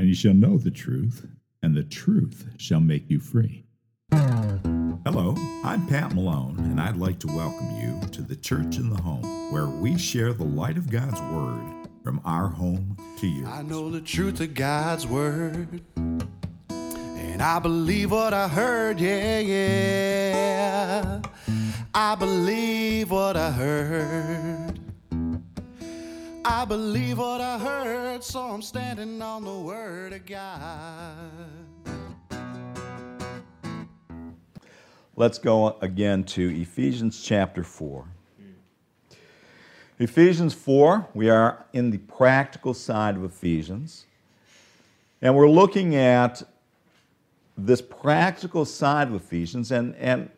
and you shall know the truth, and the truth shall make you free. Hello, I'm Pat Malone, and I'd like to welcome you to the Church in the Home, where we share the light of God's Word from our home to yours. I know the truth of God's word. And I believe what I heard, yeah, yeah. I believe what I heard. I believe what I heard, so I'm standing on the word of God. Let's go again to Ephesians chapter 4. Ephesians 4, we are in the practical side of Ephesians. And we're looking at this practical side of Ephesians. And, and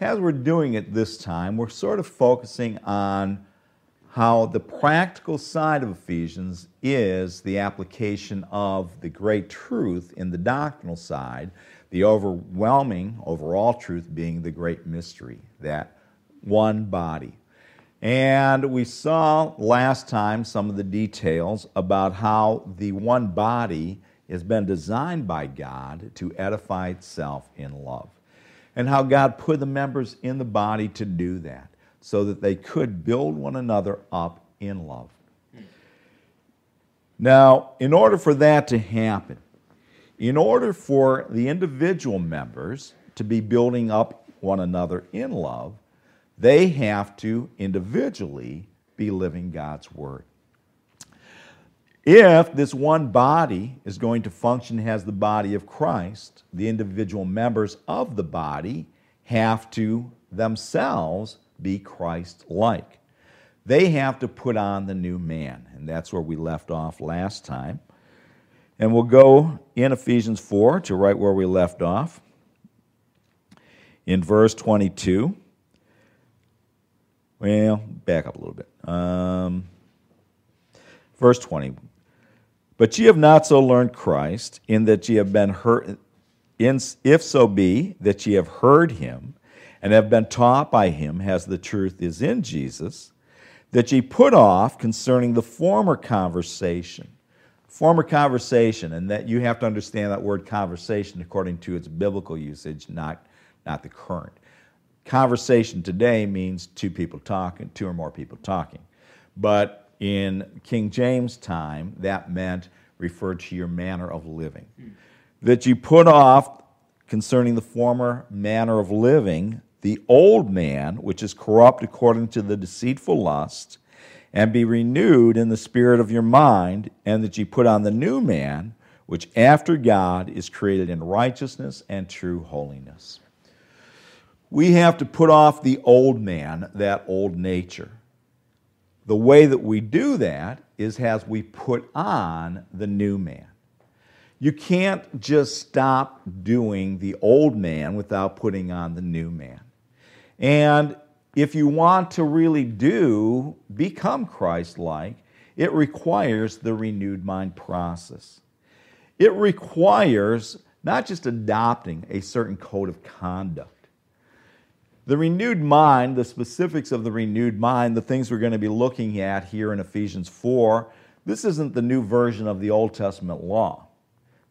as we're doing it this time, we're sort of focusing on how the practical side of Ephesians is the application of the great truth in the doctrinal side, the overwhelming overall truth being the great mystery, that one body. And we saw last time some of the details about how the one body has been designed by God to edify itself in love, and how God put the members in the body to do that so that they could build one another up in love. Now, in order for that to happen, in order for the individual members to be building up one another in love, they have to individually be living God's Word. If this one body is going to function as the body of Christ, the individual members of the body have to themselves be Christ like. They have to put on the new man, and that's where we left off last time. And we'll go in Ephesians 4 to right where we left off in verse 22. Well, back up a little bit. Um, verse 20. But ye have not so learned Christ, in that ye have been heard, in, if so be that ye have heard him, and have been taught by him, as the truth is in Jesus, that ye put off concerning the former conversation. Former conversation, and that you have to understand that word conversation according to its biblical usage, not, not the current. Conversation today means two people talking, two or more people talking. But in King James time, that meant referred to your manner of living. Hmm. That you put off concerning the former manner of living the old man, which is corrupt according to the deceitful lust, and be renewed in the spirit of your mind, and that ye put on the new man, which after God is created in righteousness and true holiness. We have to put off the old man, that old nature. The way that we do that is as we put on the new man. You can't just stop doing the old man without putting on the new man. And if you want to really do become Christ like, it requires the renewed mind process. It requires not just adopting a certain code of conduct. The renewed mind, the specifics of the renewed mind, the things we're going to be looking at here in Ephesians 4, this isn't the new version of the Old Testament law.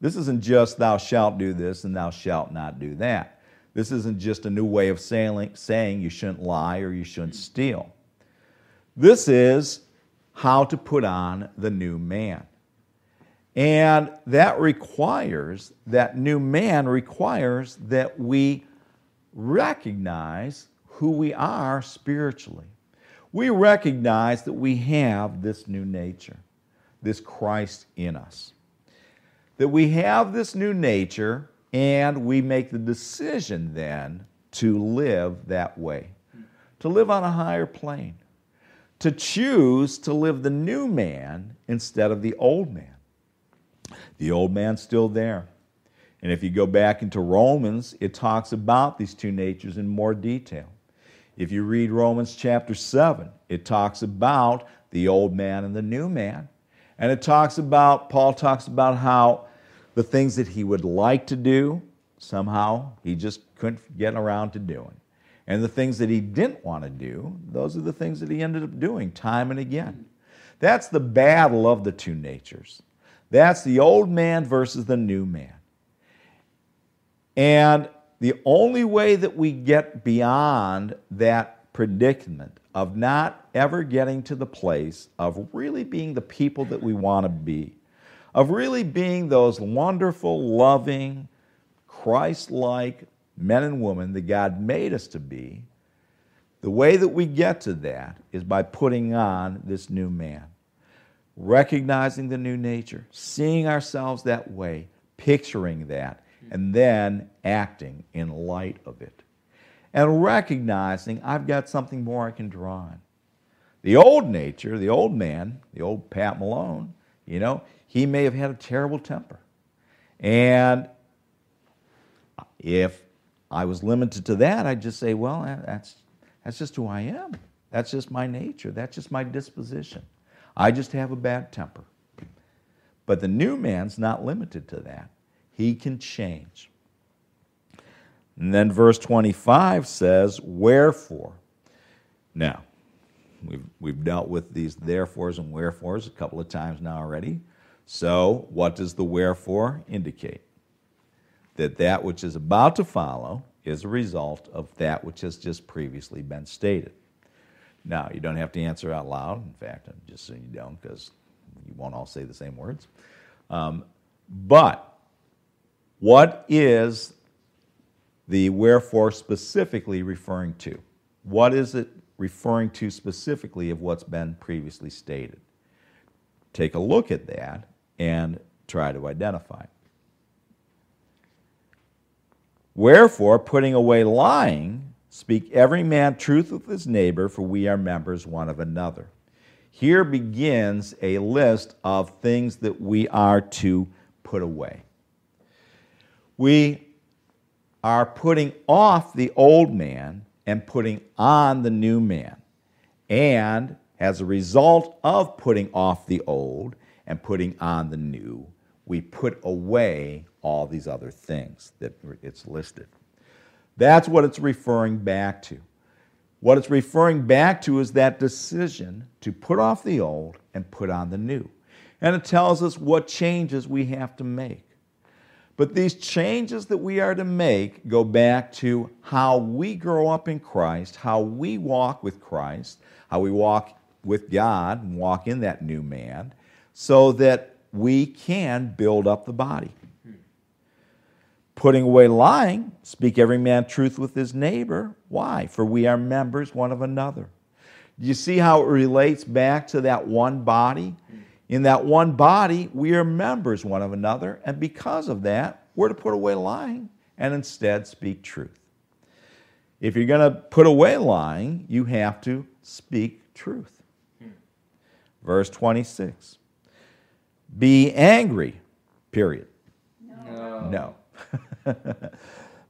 This isn't just thou shalt do this and thou shalt not do that. This isn't just a new way of saying, saying you shouldn't lie or you shouldn't steal. This is how to put on the new man. And that requires, that new man requires that we recognize who we are spiritually. We recognize that we have this new nature, this Christ in us. That we have this new nature and we make the decision then to live that way, to live on a higher plane, to choose to live the new man instead of the old man. The old man's still there. And if you go back into Romans, it talks about these two natures in more detail. If you read Romans chapter 7, it talks about the old man and the new man. And it talks about, Paul talks about how the things that he would like to do, somehow he just couldn't get around to doing. And the things that he didn't want to do, those are the things that he ended up doing time and again. That's the battle of the two natures. That's the old man versus the new man. And the only way that we get beyond that predicament of not ever getting to the place of really being the people that we want to be, of really being those wonderful, loving, Christ like men and women that God made us to be, the way that we get to that is by putting on this new man, recognizing the new nature, seeing ourselves that way, picturing that, and then acting in light of it. And recognizing I've got something more I can draw on. The old nature, the old man, the old Pat Malone, you know, he may have had a terrible temper. And if I was limited to that, I'd just say, well, that's, that's just who I am. That's just my nature. That's just my disposition. I just have a bad temper. But the new man's not limited to that. He can change. And then verse 25 says, Wherefore. Now, we've, we've dealt with these therefores and wherefores a couple of times now already. So, what does the wherefore indicate? That that which is about to follow is a result of that which has just previously been stated. Now, you don't have to answer out loud. In fact, I'm just so you don't, because you won't all say the same words. Um, but what is the wherefore specifically referring to? What is it referring to specifically of what's been previously stated? Take a look at that and try to identify. Wherefore, putting away lying, speak every man truth with his neighbor, for we are members one of another. Here begins a list of things that we are to put away we are putting off the old man and putting on the new man. And as a result of putting off the old and putting on the new, we put away all these other things that it's listed. That's what it's referring back to. What it's referring back to is that decision to put off the old and put on the new. And it tells us what changes we have to make. But these changes that we are to make go back to how we grow up in Christ, how we walk with Christ, how we walk with God and walk in that new man, so that we can build up the body. Putting away lying, speak every man truth with his neighbor. Why? For we are members one of another. Do you see how it relates back to that one body? In that one body, we are members one of another, and because of that, we're to put away lying and instead speak truth. If you're going to put away lying, you have to speak truth. Verse 26 Be angry, period. No. no.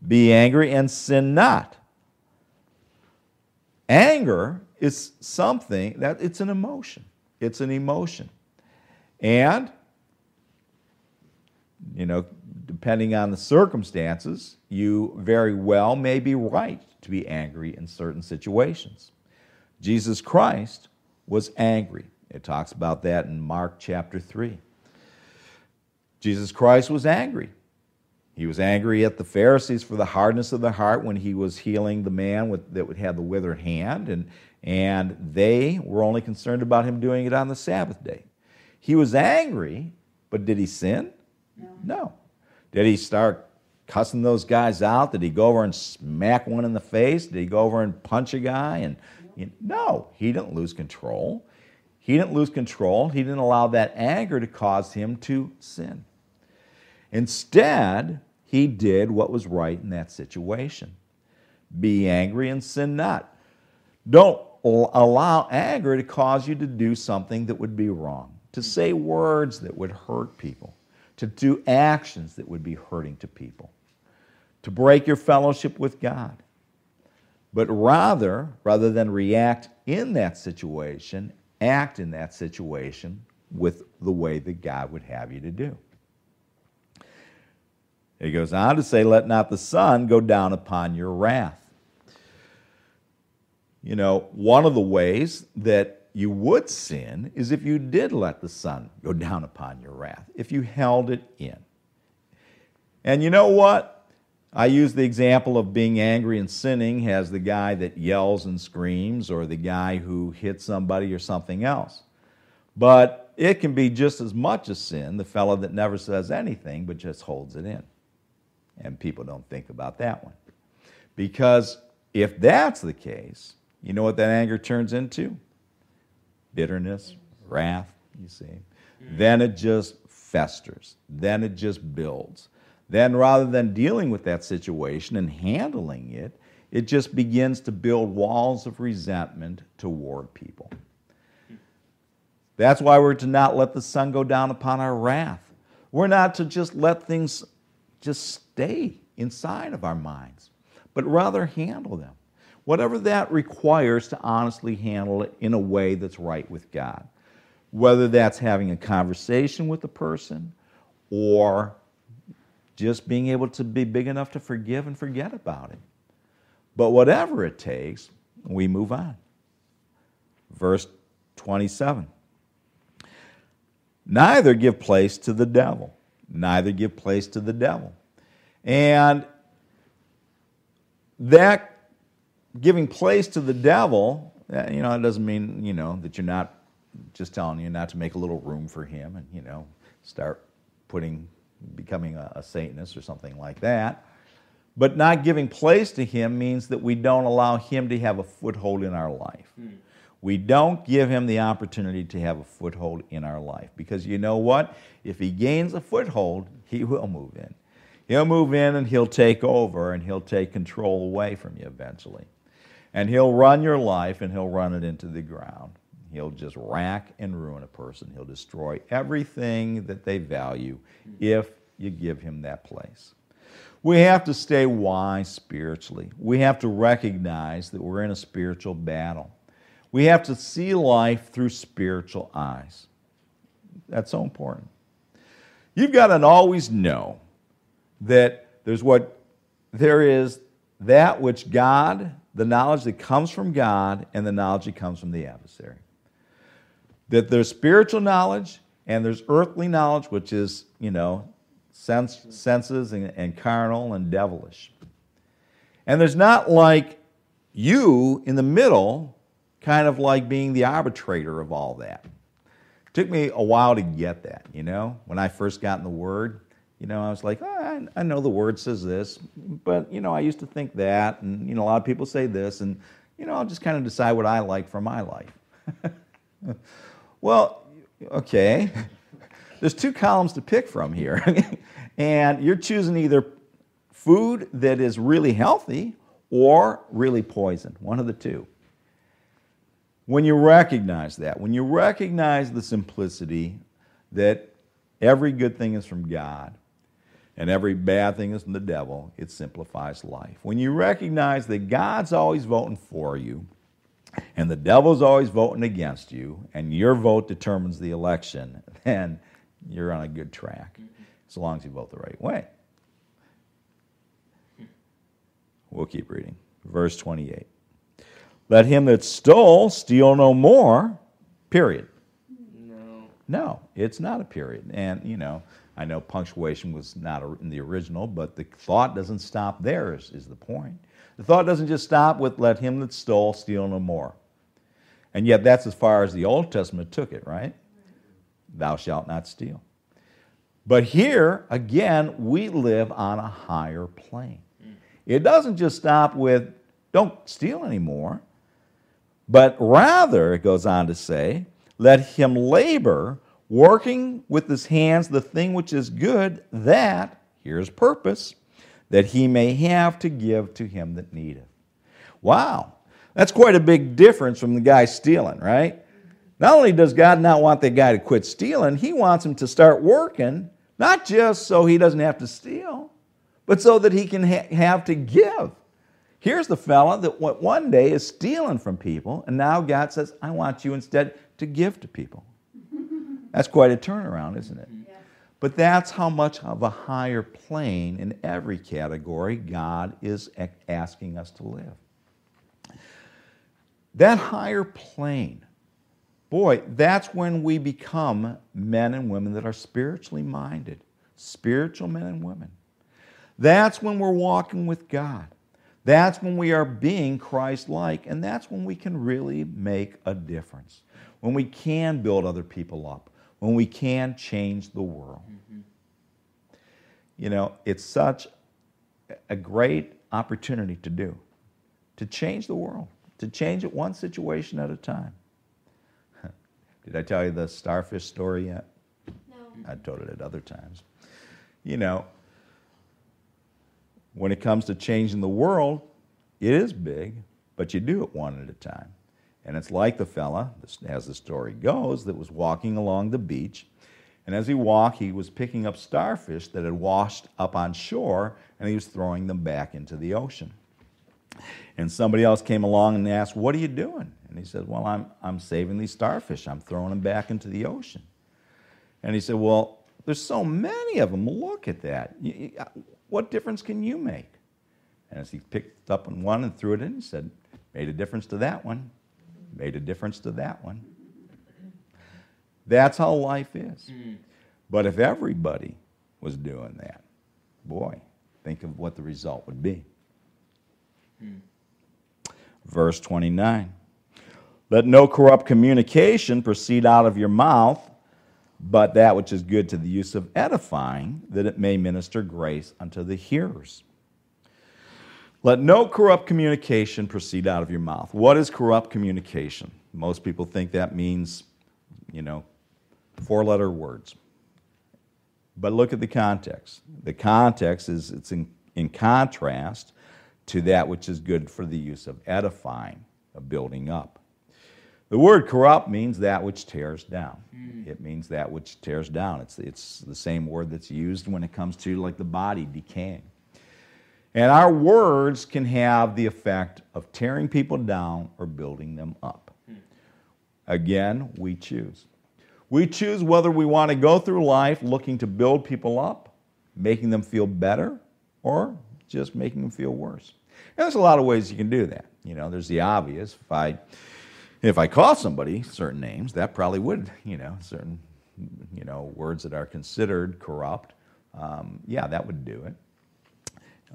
Be angry and sin not. Anger is something that it's an emotion. It's an emotion. And, you know, depending on the circumstances, you very well may be right to be angry in certain situations. Jesus Christ was angry. It talks about that in Mark chapter 3. Jesus Christ was angry. He was angry at the Pharisees for the hardness of the heart when he was healing the man with, that had the withered hand, and, and they were only concerned about him doing it on the Sabbath day. He was angry, but did he sin? No. no. Did he start cussing those guys out? Did he go over and smack one in the face? Did he go over and punch a guy? And you know, no, he didn't lose control. He didn't lose control. He didn't allow that anger to cause him to sin. Instead, he did what was right in that situation. Be angry and sin not. Don't allow anger to cause you to do something that would be wrong to say words that would hurt people, to do actions that would be hurting to people, to break your fellowship with God. But rather, rather than react in that situation, act in that situation with the way that God would have you to do. He goes on to say, Let not the sun go down upon your wrath. You know, one of the ways that you would sin is if you did let the sun go down upon your wrath, if you held it in. And you know what? I use the example of being angry and sinning as the guy that yells and screams or the guy who hits somebody or something else. But it can be just as much a sin, the fellow that never says anything but just holds it in. And people don't think about that one. Because if that's the case, you know what that anger turns into? Bitterness, wrath, you see. Then it just festers. Then it just builds. Then rather than dealing with that situation and handling it, it just begins to build walls of resentment toward people. That's why we're to not let the sun go down upon our wrath. We're not to just let things just stay inside of our minds, but rather handle them. Whatever that requires to honestly handle it in a way that's right with God. Whether that's having a conversation with the person or just being able to be big enough to forgive and forget about it. But whatever it takes, we move on. Verse 27. Neither give place to the devil. Neither give place to the devil. And that giving place to the devil, you know, it doesn't mean, you know, that you're not just telling you not to make a little room for him and, you know, start putting, becoming a, a Satanist or something like that. But not giving place to him means that we don't allow him to have a foothold in our life. Mm. We don't give him the opportunity to have a foothold in our life because you know what? If he gains a foothold, he will move in. He'll move in and he'll take over and he'll take control away from you eventually. And he'll run your life and he'll run it into the ground. He'll just rack and ruin a person. He'll destroy everything that they value if you give him that place. We have to stay wise spiritually. We have to recognize that we're in a spiritual battle. We have to see life through spiritual eyes. That's so important. You've got to always know that there's what there is that which God, the knowledge that comes from God, and the knowledge that comes from the adversary. That there's spiritual knowledge and there's earthly knowledge, which is, you know, sense, senses and, and carnal and devilish. And there's not like you in the middle kind of like being the arbitrator of all that. It took me a while to get that, you know. When I first got in the Word, you know, I was like, oh, I, know the Word says this, but, you know, I used to think that, and, you know, a lot of people say this, and, you know, I'll just kind of decide what I like for my life. well, okay. There's two columns to pick from here, and you're choosing either food that is really healthy or really poison, one of the two. When you recognize that, when you recognize the simplicity that every good thing is from God and every bad thing is from the devil, it simplifies life. When you recognize that God's always voting for you and the devil's always voting against you, and your vote determines the election, then you're on a good track as long as you vote the right way. We'll keep reading. Verse 28. Let him that stole steal no more, period. No. No, it's not a period. And, you know, I know punctuation was not in the original, but the thought doesn't stop there, is, is the point. The thought doesn't just stop with let him that stole steal no more. And yet, that's as far as the Old Testament took it, right? Thou shalt not steal. But here, again, we live on a higher plane. Mm. It doesn't just stop with don't steal anymore. But rather, it goes on to say, let him labor, working with his hands the thing which is good, that, here's purpose, that he may have to give to him that needeth. Wow, that's quite a big difference from the guy stealing, right? Not only does God not want the guy to quit stealing, he wants him to start working, not just so he doesn't have to steal, but so that he can ha- have to give. Here's the fella that one day is stealing from people, and now God says, I want you instead to give to people. That's quite a turnaround, isn't it? Yeah. But that's how much of a higher plane in every category God is asking us to live. That higher plane boy, that's when we become men and women that are spiritually minded, spiritual men and women. That's when we're walking with God. That's when we are being Christ like, and that's when we can really make a difference. When we can build other people up, when we can change the world. Mm-hmm. You know, it's such a great opportunity to do, to change the world, to change it one situation at a time. Did I tell you the starfish story yet? No. I told it at other times. You know, when it comes to changing the world, it is big, but you do it one at a time. And it's like the fella, as the story goes, that was walking along the beach. And as he walked, he was picking up starfish that had washed up on shore, and he was throwing them back into the ocean. And somebody else came along and asked, What are you doing? And he said, Well, I'm, I'm saving these starfish. I'm throwing them back into the ocean. And he said, Well, there's so many of them. Look at that. What difference can you make? And as he picked up on one and threw it in, he said, Made a difference to that one. Made a difference to that one. That's how life is. Mm. But if everybody was doing that, boy, think of what the result would be. Mm. Verse 29 Let no corrupt communication proceed out of your mouth, but that which is good to the use of edifying, that it may minister grace unto the hearers. Let no corrupt communication proceed out of your mouth. What is corrupt communication? Most people think that means, you know, four letter words. But look at the context. The context is it's in, in contrast to that which is good for the use of edifying, of building up. The word corrupt means that which tears down. Mm. It means that which tears down. It's, it's the same word that's used when it comes to like the body decaying. And our words can have the effect of tearing people down or building them up. Again, we choose. We choose whether we want to go through life looking to build people up, making them feel better, or just making them feel worse. And there's a lot of ways you can do that. You know, there's the obvious. If I if I call somebody certain names, that probably would, you know, certain, you know, words that are considered corrupt. Um, yeah, that would do it.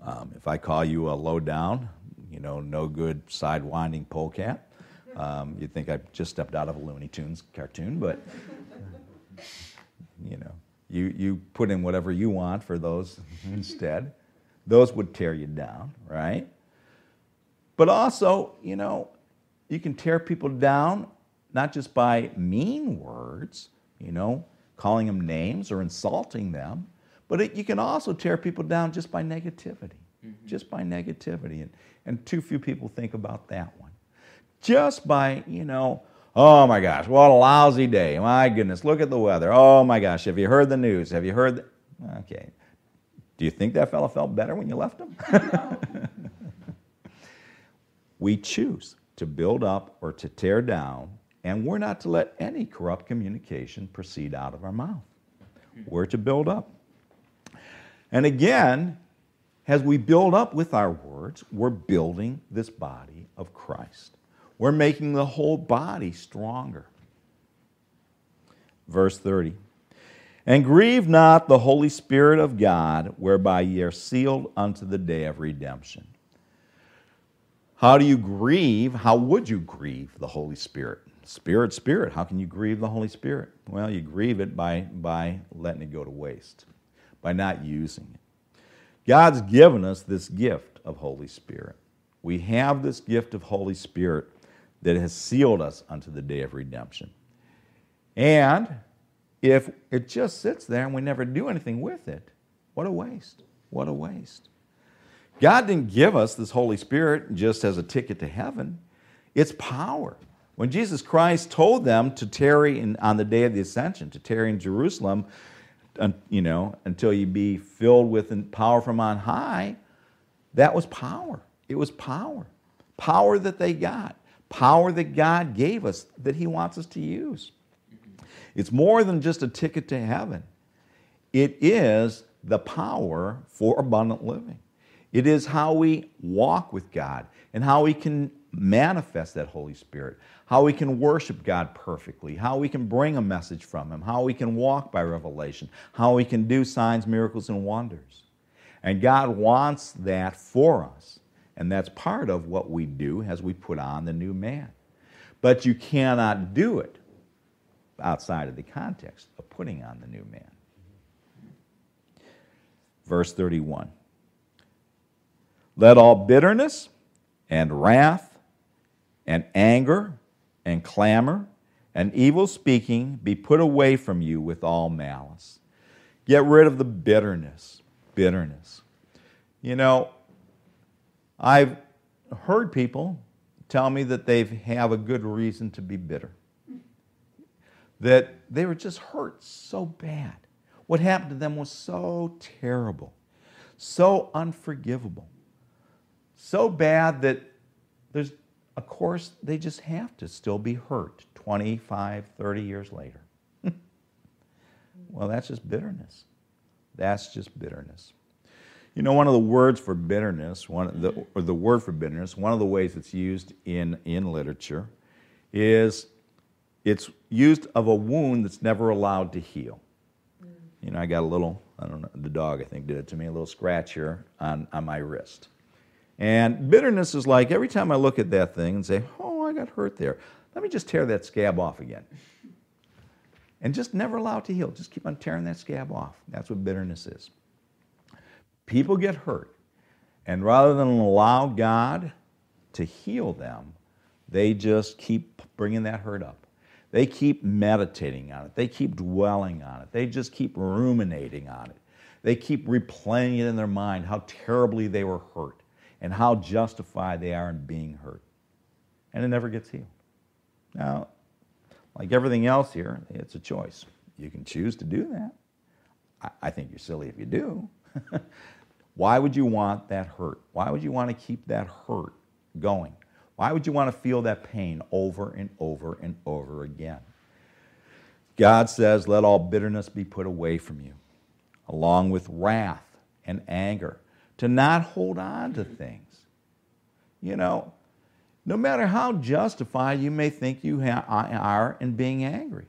Um, if I call you a low down, you know, no good sidewinding polecat, um, you'd think I just stepped out of a Looney Tunes cartoon, but you know, you, you put in whatever you want for those instead. Those would tear you down, right? But also, you know, you can tear people down not just by mean words, you know, calling them names or insulting them, but it, you can also tear people down just by negativity, mm-hmm. just by negativity. And, and too few people think about that one. Just by, you know, oh my gosh, what a lousy day. My goodness, look at the weather. Oh my gosh, have you heard the news? Have you heard? The... Okay. Do you think that fellow felt better when you left him? we choose to build up or to tear down, and we're not to let any corrupt communication proceed out of our mouth. We're to build up. And again, as we build up with our words, we're building this body of Christ. We're making the whole body stronger. Verse 30 And grieve not the Holy Spirit of God, whereby ye are sealed unto the day of redemption. How do you grieve? How would you grieve the Holy Spirit? Spirit, Spirit. How can you grieve the Holy Spirit? Well, you grieve it by, by letting it go to waste by not using it. God's given us this gift of Holy Spirit. We have this gift of Holy Spirit that has sealed us unto the day of redemption. And if it just sits there and we never do anything with it, what a waste. What a waste. God didn't give us this Holy Spirit just as a ticket to heaven, it's power. When Jesus Christ told them to tarry in, on the day of the ascension, to tarry in Jerusalem, you know, until you be filled with power from on high, that was power. It was power. Power that they got. Power that God gave us that He wants us to use. It's more than just a ticket to heaven, it is the power for abundant living. It is how we walk with God and how we can manifest that Holy Spirit, how we can worship God perfectly, how we can bring a message from Him, how we can walk by revelation, how we can do signs, miracles, and wonders. And God wants that for us. And that's part of what we do as we put on the new man. But you cannot do it outside of the context of putting on the new man. Verse 31 Let all bitterness and wrath and anger and clamor and evil speaking be put away from you with all malice. Get rid of the bitterness. Bitterness. You know, I've heard people tell me that they have a good reason to be bitter. That they were just hurt so bad. What happened to them was so terrible, so unforgivable, so bad that there's, of course, they just have to still be hurt 25, 30 years later. well, that's just bitterness. That's just bitterness. You know, one of the words for bitterness, one the, or the word for bitterness, one of the ways it's used in, in literature is it's used of a wound that's never allowed to heal. Mm. You know, I got a little, I don't know, the dog I think did it to me, a little scratch here on, on my wrist. And bitterness is like every time I look at that thing and say, oh, I got hurt there, let me just tear that scab off again. And just never allow it to heal. Just keep on tearing that scab off. That's what bitterness is. People get hurt, and rather than allow God to heal them, they just keep bringing that hurt up. They keep meditating on it. They keep dwelling on it. They just keep ruminating on it. They keep replaying it in their mind how terribly they were hurt and how justified they are in being hurt. And it never gets healed. Now, like everything else here, it's a choice. You can choose to do that. I, think you're silly if you do. Why would you want that hurt? Why would you want to keep that hurt going? Why would you want to feel that pain over and over and over again? God says, Let all bitterness be put away from you, along with wrath and anger, to not hold on to things. You know, no matter how justified you may think you are in being angry,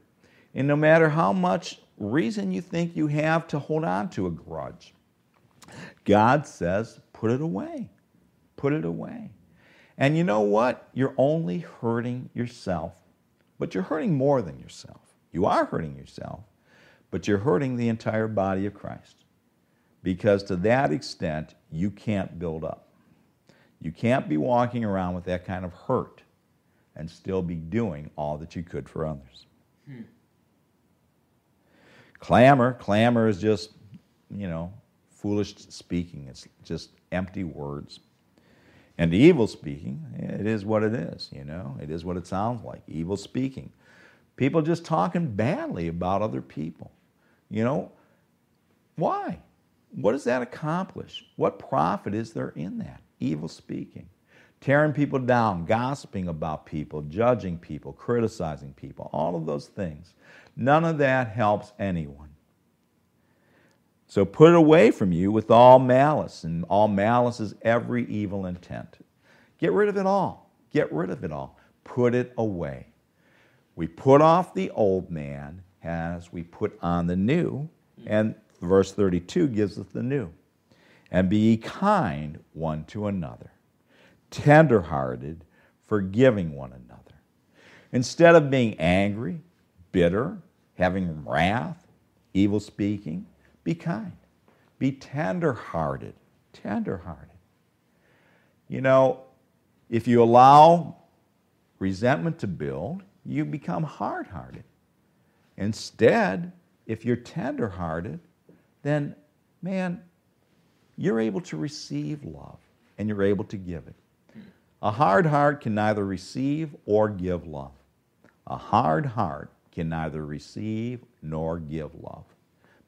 and no matter how much reason you think you have to hold on to a grudge, God says, put it away. Put it away. And you know what? You're only hurting yourself, but you're hurting more than yourself. You are hurting yourself, but you're hurting the entire body of Christ. Because to that extent, you can't build up. You can't be walking around with that kind of hurt and still be doing all that you could for others. Hmm. Clamor, clamor is just, you know, foolish speaking. It's just empty words. And evil speaking, it is what it is, you know. It is what it sounds like evil speaking. People just talking badly about other people. You know, why? What does that accomplish? What profit is there in that? Evil speaking. Tearing people down, gossiping about people, judging people, criticizing people, all of those things. None of that helps anyone. So put it away from you with all malice, and all malice is every evil intent. Get rid of it all. Get rid of it all. Put it away. We put off the old man as we put on the new, and verse 32 gives us the new. And be ye kind one to another, tenderhearted, forgiving one another. Instead of being angry, bitter, having wrath, evil speaking, be kind. Be tender-hearted. Tender-hearted. You know, if you allow resentment to build, you become hard-hearted. Instead, if you're tender-hearted, then, man, you're able to receive love and you're able to give it. A hard heart can neither receive or give love. A hard heart can neither receive nor give love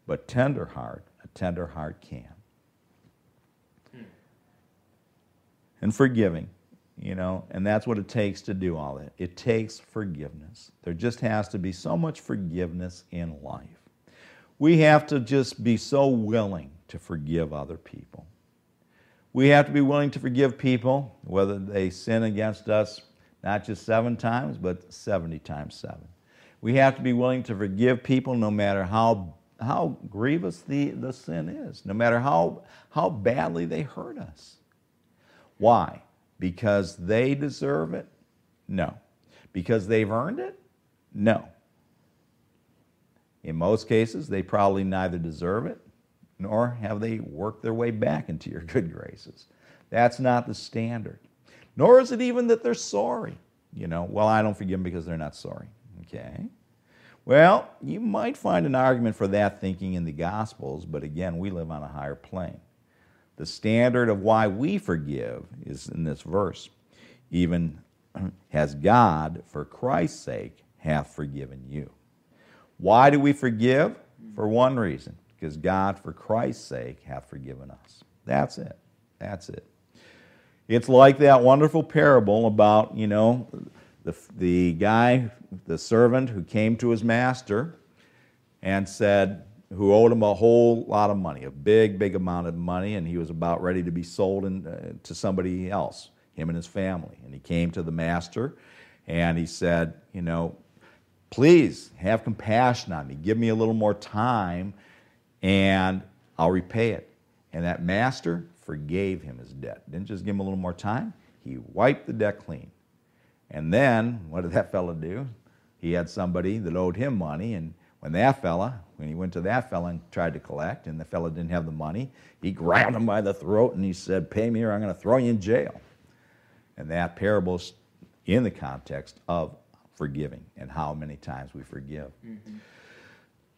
but tender heart, a tender heart can. And forgiving, you know, and that's what it takes to do all that. It takes forgiveness. There just has to be so much forgiveness in life. We have to just be so willing to forgive other people. We have to be willing to forgive people, whether they sin against us not just seven times, but 70 times seven. We have to be willing to forgive people no matter how, how grievous the, the sin is, no matter how, how badly they hurt us. Why? Because they deserve it? No. Because they've earned it? No. In most cases, they probably neither deserve it nor have they worked their way back into your good graces. That's not the standard. Nor is it even that they're sorry. You know, well, I don't forgive them because they're not sorry. Okay? Well, you might find an argument for that thinking in the Gospels, but again, we live on a higher plane. The standard of why we forgive is in this verse. Even has God, for Christ's sake, hath forgiven you. Why do we forgive? For one reason, because God, for Christ's sake, hath forgiven us. That's it. That's it. It's like that wonderful parable about, you know, the, the guy, the servant who came to his master and said, who owed him a whole lot of money, a big, big amount of money, and he was about ready to be sold in, uh, to somebody else, him and his family. And he came to the master and he said, You know, please have compassion on me. Give me a little more time and I'll repay it. And that master forgave him his debt. Didn't just give him a little more time, he wiped the debt clean. And then, what did that fellow do? He had somebody that owed him money, and when that fella, when he went to that fella and tried to collect, and the fella didn't have the money, he grabbed him by the throat and he said, Pay me or I'm going to throw you in jail. And that parable's in the context of forgiving and how many times we forgive. Mm-hmm.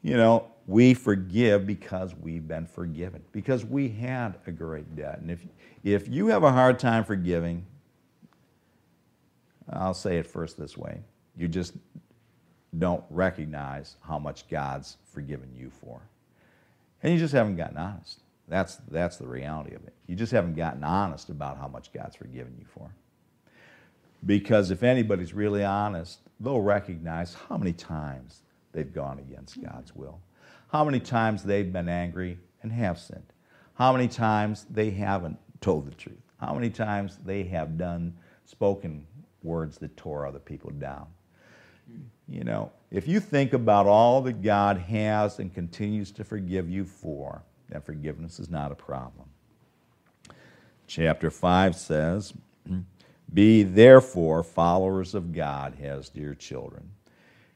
You know, we forgive because we've been forgiven, because we had a great debt. And if, if you have a hard time forgiving, I'll say it first this way you just don't recognize how much God's forgiven you for. And you just haven't gotten honest. That's, that's the reality of it. You just haven't gotten honest about how much God's forgiven you for. Because if anybody's really honest, they'll recognize how many times they've gone against mm-hmm. God's will, how many times they've been angry and have sinned, how many times they haven't told the truth, how many times they have done spoken words that tore other people down. Mm-hmm. You know, if you think about all that God has and continues to forgive you for, then forgiveness is not a problem. Chapter 5 says, Be therefore followers of God as dear children.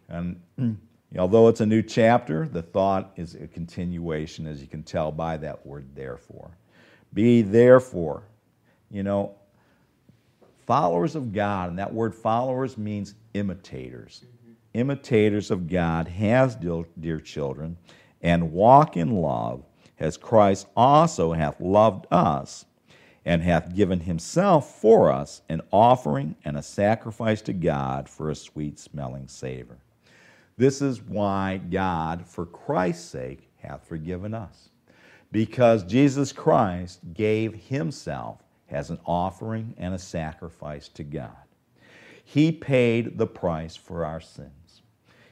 And although it's a new chapter, the thought is a continuation, as you can tell by that word therefore. Be therefore. You know, followers of God, and that word followers means imitators. Mm-hmm. Imitators of God has, dear, dear children, and walk in love as Christ also hath loved us and hath given himself for us an offering and a sacrifice to God for a sweet smelling savor. This is why God, for Christ's sake, hath forgiven us. Because Jesus Christ gave himself as an offering and a sacrifice to God. He paid the price for our sins.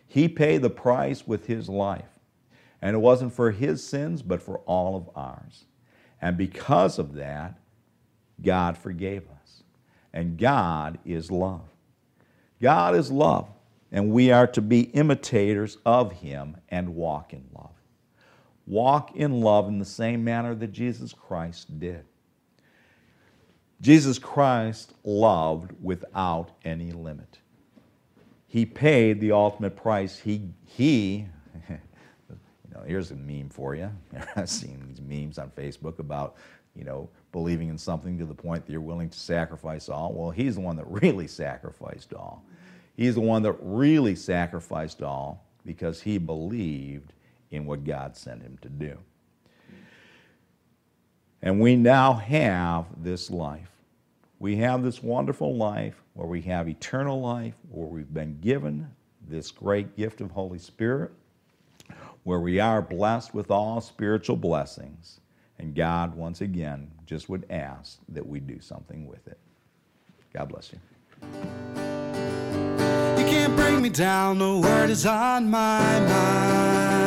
He paid the price with his life. And it wasn't for his sins, but for all of ours. And because of that, God forgave us. And God is love. God is love. And we are to be imitators of him and walk in love. Walk in love in the same manner that Jesus Christ did. Jesus Christ loved without any limit. He paid the ultimate price. He, he you know, here's a meme for you. I've seen these memes on Facebook about, you know, believing in something to the point that you're willing to sacrifice all. Well, he's the one that really sacrificed all. He's the one that really sacrificed all because he believed in what God sent him to do. And we now have this life. We have this wonderful life where we have eternal life, where we've been given this great gift of Holy Spirit, where we are blessed with all spiritual blessings. And God, once again, just would ask that we do something with it. God bless you. You can't bring me down, word is on my mind.